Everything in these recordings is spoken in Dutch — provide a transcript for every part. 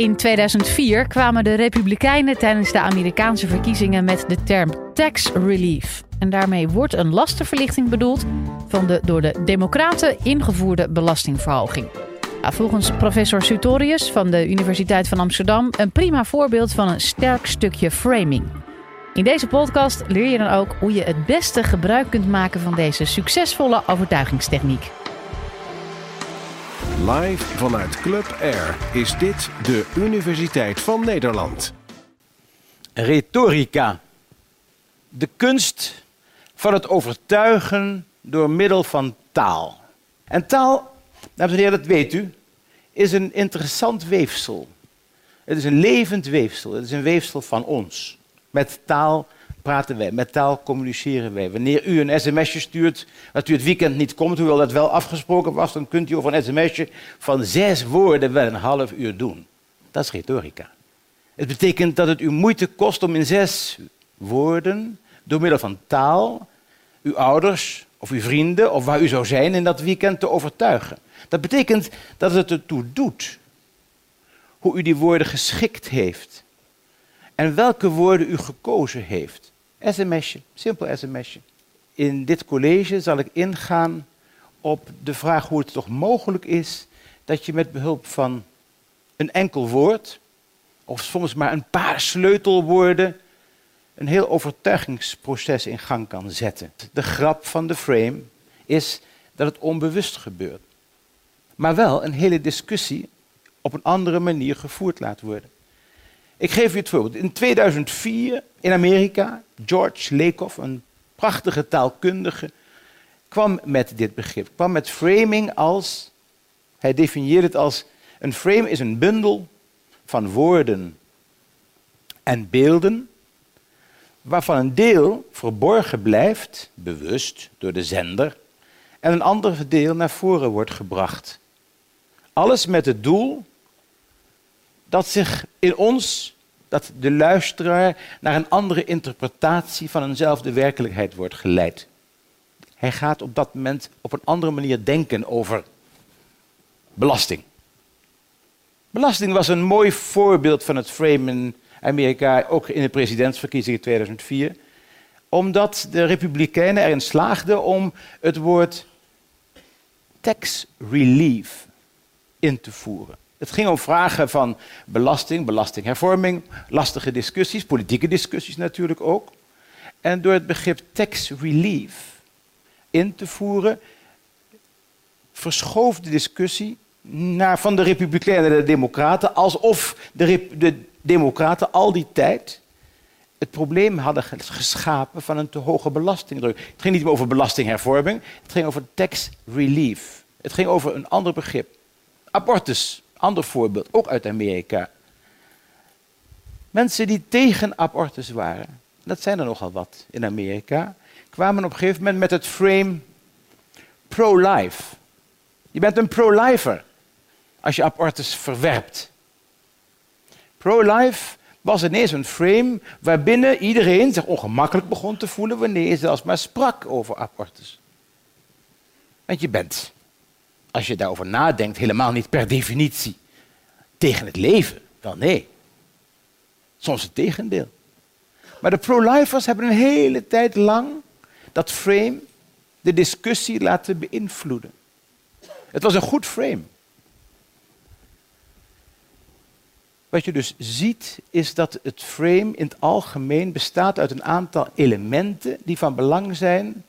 In 2004 kwamen de Republikeinen tijdens de Amerikaanse verkiezingen met de term tax relief. En daarmee wordt een lastenverlichting bedoeld van de door de Democraten ingevoerde belastingverhoging. Nou, volgens professor Sutorius van de Universiteit van Amsterdam een prima voorbeeld van een sterk stukje framing. In deze podcast leer je dan ook hoe je het beste gebruik kunt maken van deze succesvolle overtuigingstechniek. Live vanuit Club Air is dit de Universiteit van Nederland. Retorica. De kunst van het overtuigen door middel van taal. En taal, dames en heren, dat weet u, is een interessant weefsel. Het is een levend weefsel. Het is een weefsel van ons. Met taal met taal communiceren wij. Wanneer u een sms'je stuurt dat u het weekend niet komt, hoewel dat wel afgesproken was, dan kunt u over een sms'je van zes woorden wel een half uur doen. Dat is retorica. Het betekent dat het u moeite kost om in zes woorden, door middel van taal, uw ouders of uw vrienden of waar u zou zijn in dat weekend te overtuigen. Dat betekent dat het ertoe doet hoe u die woorden geschikt heeft en welke woorden u gekozen heeft. SMS'je, simpel sms'je. In dit college zal ik ingaan op de vraag hoe het toch mogelijk is dat je met behulp van een enkel woord, of soms maar een paar sleutelwoorden, een heel overtuigingsproces in gang kan zetten. De grap van de frame is dat het onbewust gebeurt, maar wel een hele discussie op een andere manier gevoerd laat worden. Ik geef u het voorbeeld. In 2004 in Amerika, George Lakoff, een prachtige taalkundige, kwam met dit begrip. Kwam met framing als, hij definieert het als, een frame is een bundel van woorden en beelden, waarvan een deel verborgen blijft, bewust door de zender, en een ander deel naar voren wordt gebracht. Alles met het doel dat zich in ons, dat de luisteraar naar een andere interpretatie van eenzelfde werkelijkheid wordt geleid. Hij gaat op dat moment op een andere manier denken over belasting. Belasting was een mooi voorbeeld van het frame in Amerika, ook in de presidentsverkiezingen 2004, omdat de Republikeinen erin slaagden om het woord tax relief in te voeren. Het ging om vragen van belasting, belastinghervorming, lastige discussies, politieke discussies natuurlijk ook. En door het begrip tax relief in te voeren, verschoof de discussie naar, van de Republikeinen naar de Democraten, alsof de, de Democraten al die tijd het probleem hadden geschapen van een te hoge belastingdruk. Het ging niet meer over belastinghervorming, het ging over tax relief. Het ging over een ander begrip. Abortus. Ander voorbeeld, ook uit Amerika. Mensen die tegen abortus waren, dat zijn er nogal wat in Amerika, kwamen op een gegeven moment met het frame pro-life. Je bent een pro-lifer als je abortus verwerpt. Pro-life was ineens een frame waarbinnen iedereen zich ongemakkelijk begon te voelen wanneer je zelfs maar sprak over abortus. Want je bent als je daarover nadenkt, helemaal niet per definitie tegen het leven. Wel nee. Soms het tegendeel. Maar de pro-lifers hebben een hele tijd lang dat frame, de discussie laten beïnvloeden. Het was een goed frame. Wat je dus ziet, is dat het frame in het algemeen bestaat uit een aantal elementen die van belang zijn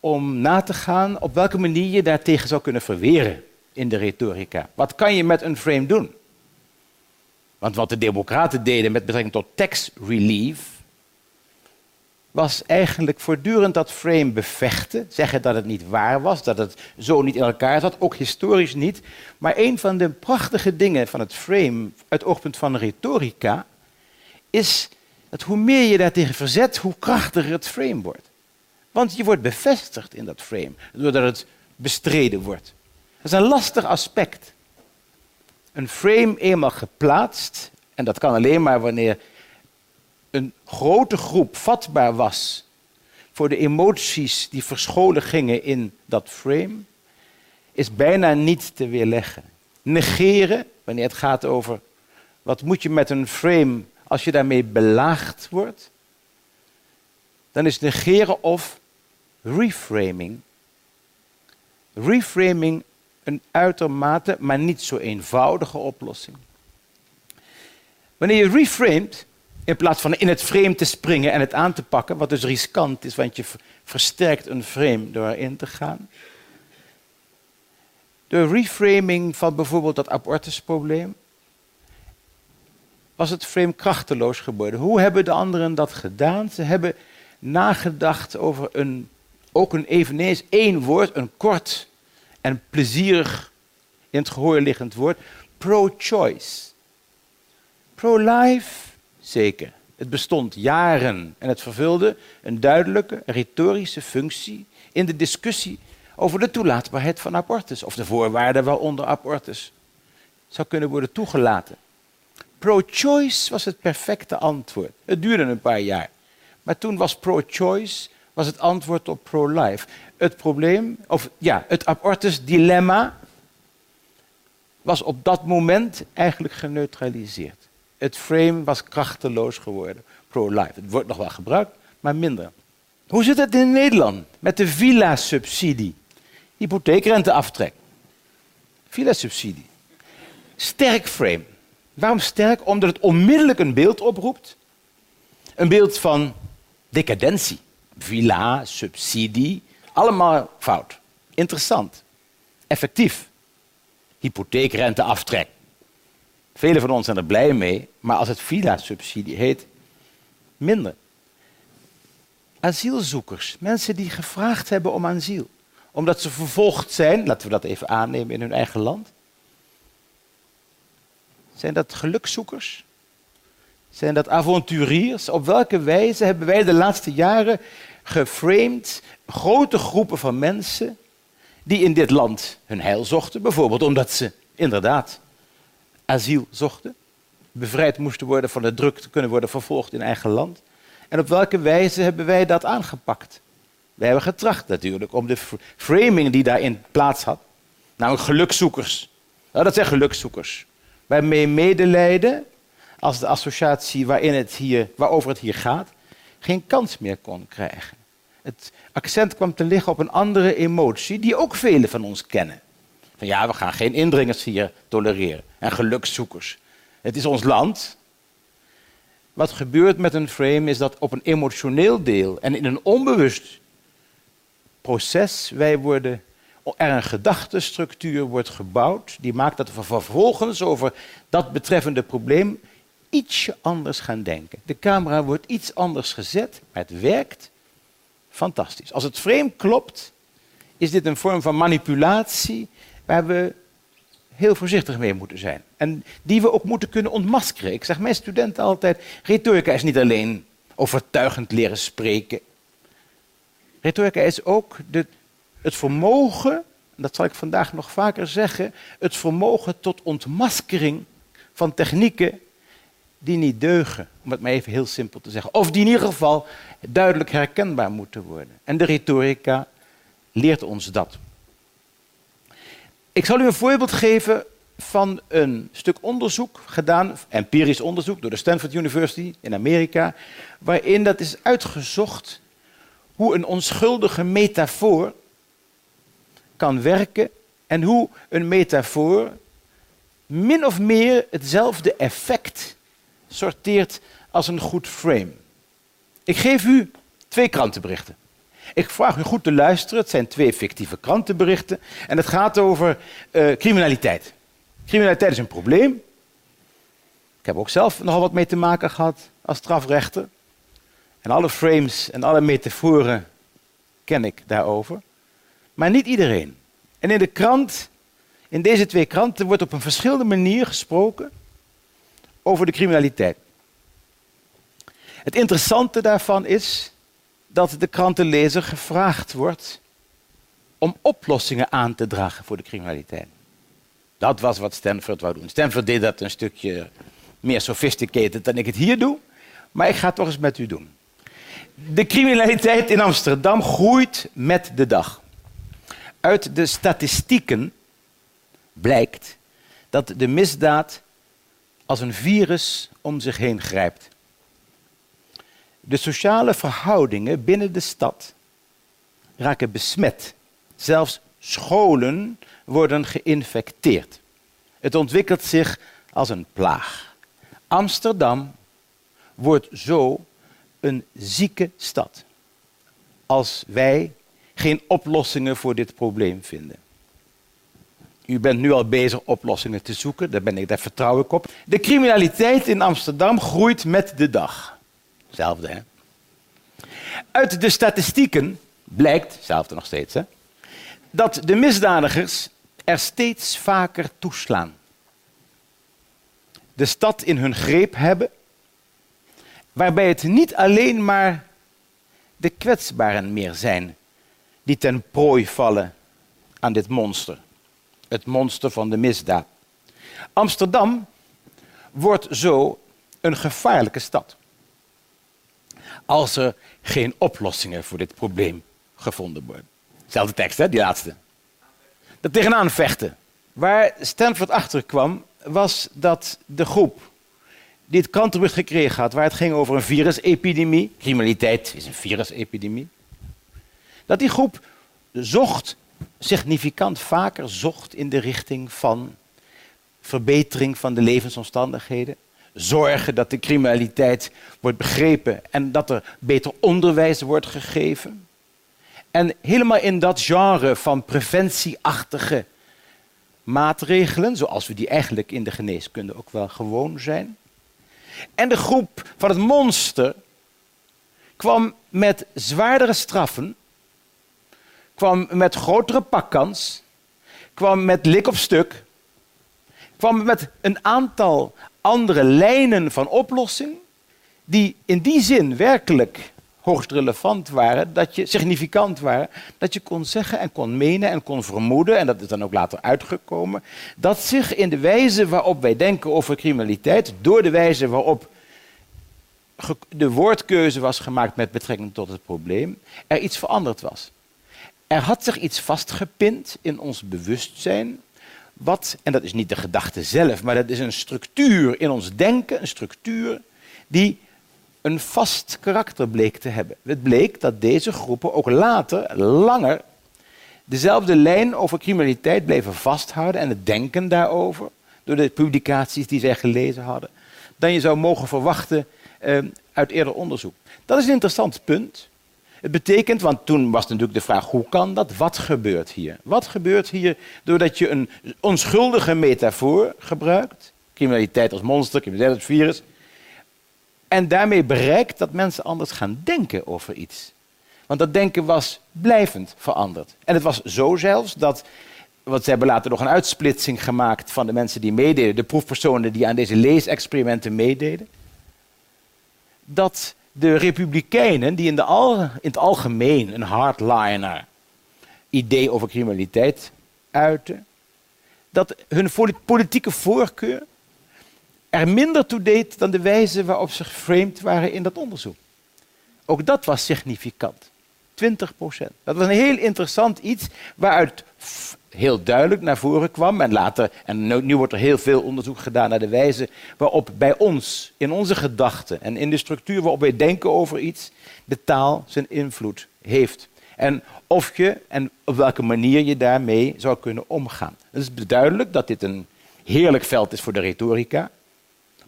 om na te gaan op welke manier je daartegen zou kunnen verweren in de retorica. Wat kan je met een frame doen? Want wat de democraten deden met betrekking tot tax relief, was eigenlijk voortdurend dat frame bevechten, zeggen dat het niet waar was, dat het zo niet in elkaar zat, ook historisch niet. Maar een van de prachtige dingen van het frame, uit oogpunt van retorica, is dat hoe meer je daartegen verzet, hoe krachtiger het frame wordt. Want je wordt bevestigd in dat frame, doordat het bestreden wordt. Dat is een lastig aspect. Een frame eenmaal geplaatst, en dat kan alleen maar wanneer een grote groep vatbaar was voor de emoties die verscholen gingen in dat frame, is bijna niet te weerleggen. Negeren, wanneer het gaat over Wat moet je met een frame als je daarmee belaagd wordt? Dan is negeren of reframing. Reframing een uitermate, maar niet zo eenvoudige oplossing. Wanneer je reframed, in plaats van in het frame te springen en het aan te pakken, wat dus riskant is, want je versterkt een frame door erin te gaan. De reframing van bijvoorbeeld dat abortusprobleem, was het frame krachteloos geworden. Hoe hebben de anderen dat gedaan? Ze hebben nagedacht over een, ook een eveneens één woord, een kort en plezierig in het gehoor liggend woord, pro-choice. Pro-life, zeker. Het bestond jaren en het vervulde een duidelijke retorische functie in de discussie over de toelaatbaarheid van abortus of de voorwaarden waaronder abortus zou kunnen worden toegelaten. Pro-choice was het perfecte antwoord. Het duurde een paar jaar. Maar toen was pro-choice was het antwoord op pro-life. Het probleem, of ja, het abortus-dilemma was op dat moment eigenlijk geneutraliseerd. Het frame was krachteloos geworden. Pro-life. Het wordt nog wel gebruikt, maar minder. Hoe zit het in Nederland met de villa-subsidie? Hypotheekrenteaftrek. Villa-subsidie. Sterk frame. Waarom sterk? Omdat het onmiddellijk een beeld oproept. Een beeld van decadentie. Villa, subsidie, allemaal fout. Interessant. Effectief. Hypotheekrenteaftrek. Velen van ons zijn er blij mee, maar als het villa-subsidie heet, minder. Asielzoekers, mensen die gevraagd hebben om asiel, omdat ze vervolgd zijn, laten we dat even aannemen in hun eigen land. Zijn dat gelukzoekers? Zijn dat avonturiers? Op welke wijze hebben wij de laatste jaren geframed grote groepen van mensen die in dit land hun heil zochten? Bijvoorbeeld omdat ze inderdaad asiel zochten, bevrijd moesten worden van de druk te kunnen worden vervolgd in eigen land. En op welke wijze hebben wij dat aangepakt? Wij hebben getracht natuurlijk om de framing die daarin plaats had, namelijk gelukzoekers. Nou, dat zijn gelukzoekers. Waarmee medelijden, als de associatie waarin het hier, waarover het hier gaat, geen kans meer kon krijgen. Het accent kwam te liggen op een andere emotie die ook velen van ons kennen. Van ja, we gaan geen indringers hier tolereren en gelukszoekers. Het is ons land. Wat gebeurt met een frame is dat op een emotioneel deel en in een onbewust proces wij worden, er een gedachtenstructuur wordt gebouwd die maakt dat we vervolgens over dat betreffende probleem ietsje anders gaan denken. De camera wordt iets anders gezet, maar het werkt fantastisch. Als het frame klopt, is dit een vorm van manipulatie waar we heel voorzichtig mee moeten zijn. En die we ook moeten kunnen ontmaskeren. Ik zeg mijn studenten altijd, retorica is niet alleen overtuigend leren spreken. Retorica is ook de, het vermogen, dat zal ik vandaag nog vaker zeggen, het vermogen tot ontmaskering van technieken die niet deugen, om het maar even heel simpel te zeggen. Of die in ieder geval duidelijk herkenbaar moeten worden. En de retorica leert ons dat. Ik zal u een voorbeeld geven van een stuk onderzoek gedaan, empirisch onderzoek door de Stanford University in Amerika, waarin dat is uitgezocht hoe een onschuldige metafoor kan werken en hoe een metafoor min of meer hetzelfde effect sorteert als een goed frame. Ik geef u twee krantenberichten. Ik vraag u goed te luisteren. Het zijn twee fictieve krantenberichten. En het gaat over uh, criminaliteit. Criminaliteit is een probleem. Ik heb ook zelf nogal wat mee te maken gehad als strafrechter. En alle frames en alle metaforen ken ik daarover. Maar niet iedereen. En in de krant, in deze twee kranten, wordt op een verschillende manier gesproken over de criminaliteit. Het interessante daarvan is dat de krantenlezer gevraagd wordt om oplossingen aan te dragen voor de criminaliteit. Dat was wat Stanford wou doen. Stanford deed dat een stukje meer sophisticated dan ik het hier doe, maar ik ga het toch eens met u doen. De criminaliteit in Amsterdam groeit met de dag. Uit de statistieken blijkt dat de misdaad als een virus om zich heen grijpt. De sociale verhoudingen binnen de stad raken besmet. Zelfs scholen worden geïnfecteerd. Het ontwikkelt zich als een plaag. Amsterdam wordt zo een zieke stad. Als wij geen oplossingen voor dit probleem vinden. U bent nu al bezig oplossingen te zoeken, daar, ben ik, daar vertrouw ik op. De criminaliteit in Amsterdam groeit met de dag. Hetzelfde, hè? Uit de statistieken blijkt, hetzelfde nog steeds, hè, dat de misdadigers er steeds vaker toeslaan. De stad in hun greep hebben, waarbij het niet alleen maar de kwetsbaren meer zijn die ten prooi vallen aan dit monster. Het monster van de misdaad. Amsterdam wordt zo een gevaarlijke stad. Als er geen oplossingen voor dit probleem gevonden worden. Zelfde tekst, hè, die laatste. Dat tegenaan vechten. Waar Stanford achter kwam, was dat de groep die het krantenbericht gekregen had, waar het ging over een virusepidemie, criminaliteit is een virusepidemie, dat die groep zocht, significant vaker zocht in de richting van verbetering van de levensomstandigheden, zorgen dat de criminaliteit wordt begrepen en dat er beter onderwijs wordt gegeven. En helemaal in dat genre van preventieachtige maatregelen, zoals we die eigenlijk in de geneeskunde ook wel gewoon zijn. En de groep van het monster kwam met zwaardere straffen, kwam met grotere pakkans, kwam met lik op stuk, kwam met een aantal andere lijnen van oplossing, die in die zin werkelijk hoogst relevant waren, dat je significant waren, dat je kon zeggen en kon menen en kon vermoeden, en dat is dan ook later uitgekomen, dat zich in de wijze waarop wij denken over criminaliteit, door de wijze waarop de woordkeuze was gemaakt met betrekking tot het probleem, er iets veranderd was. Er had zich iets vastgepind in ons bewustzijn, wat, en dat is niet de gedachte zelf, maar dat is een structuur in ons denken, een structuur die een vast karakter bleek te hebben. Het bleek dat deze groepen ook later, langer, dezelfde lijn over criminaliteit bleven vasthouden en het denken daarover, door de publicaties die zij gelezen hadden, dan je zou mogen verwachten eh, uit eerder onderzoek. Dat is een interessant punt. Het betekent, want toen was natuurlijk de vraag, hoe kan dat? Wat gebeurt hier? Wat gebeurt hier doordat je een onschuldige metafoor gebruikt? Criminaliteit als monster, criminaliteit als virus. En daarmee bereikt dat mensen anders gaan denken over iets. Want dat denken was blijvend veranderd. En het was zo zelfs dat, want ze hebben later nog een uitsplitsing gemaakt van de mensen die meededen, de proefpersonen die aan deze leesexperimenten meededen, dat de republikeinen, die in, de al, in het algemeen een hardliner idee over criminaliteit uiten, dat hun politieke voorkeur er minder toe deed dan de wijze waarop ze geframed waren in dat onderzoek. Ook dat was significant. 20 procent. Dat was een heel interessant iets waaruit heel duidelijk naar voren kwam. En later, en nu wordt er heel veel onderzoek gedaan naar de wijze waarop bij ons, in onze gedachten en in de structuur waarop wij denken over iets, de taal zijn invloed heeft. En of je en op welke manier je daarmee zou kunnen omgaan. Het is duidelijk dat dit een heerlijk veld is voor de retorica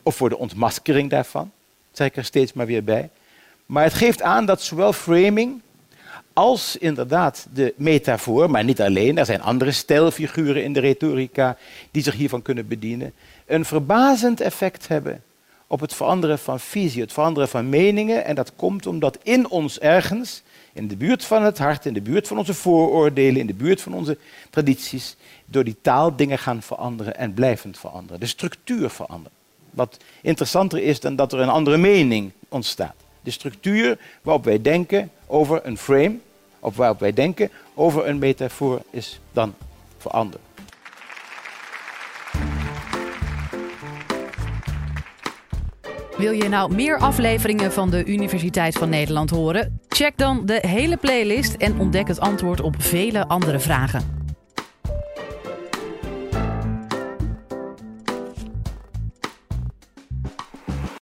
of voor de ontmaskering daarvan. Dat zeg ik er steeds maar weer bij. Maar het geeft aan dat zowel framing als inderdaad de metafoor, maar niet alleen, er zijn andere stijlfiguren in de retorica die zich hiervan kunnen bedienen, een verbazend effect hebben op het veranderen van visie, het veranderen van meningen. En dat komt omdat in ons ergens, in de buurt van het hart, in de buurt van onze vooroordelen, in de buurt van onze tradities, door die taal dingen gaan veranderen en blijvend veranderen. De structuur verandert. Wat interessanter is dan dat er een andere mening ontstaat. De structuur waarop wij denken over een frame, of waarop wij denken over een metafoor, is dan veranderd. Wil je nou meer afleveringen van de Universiteit van Nederland horen? Check dan de hele playlist en ontdek het antwoord op vele andere vragen.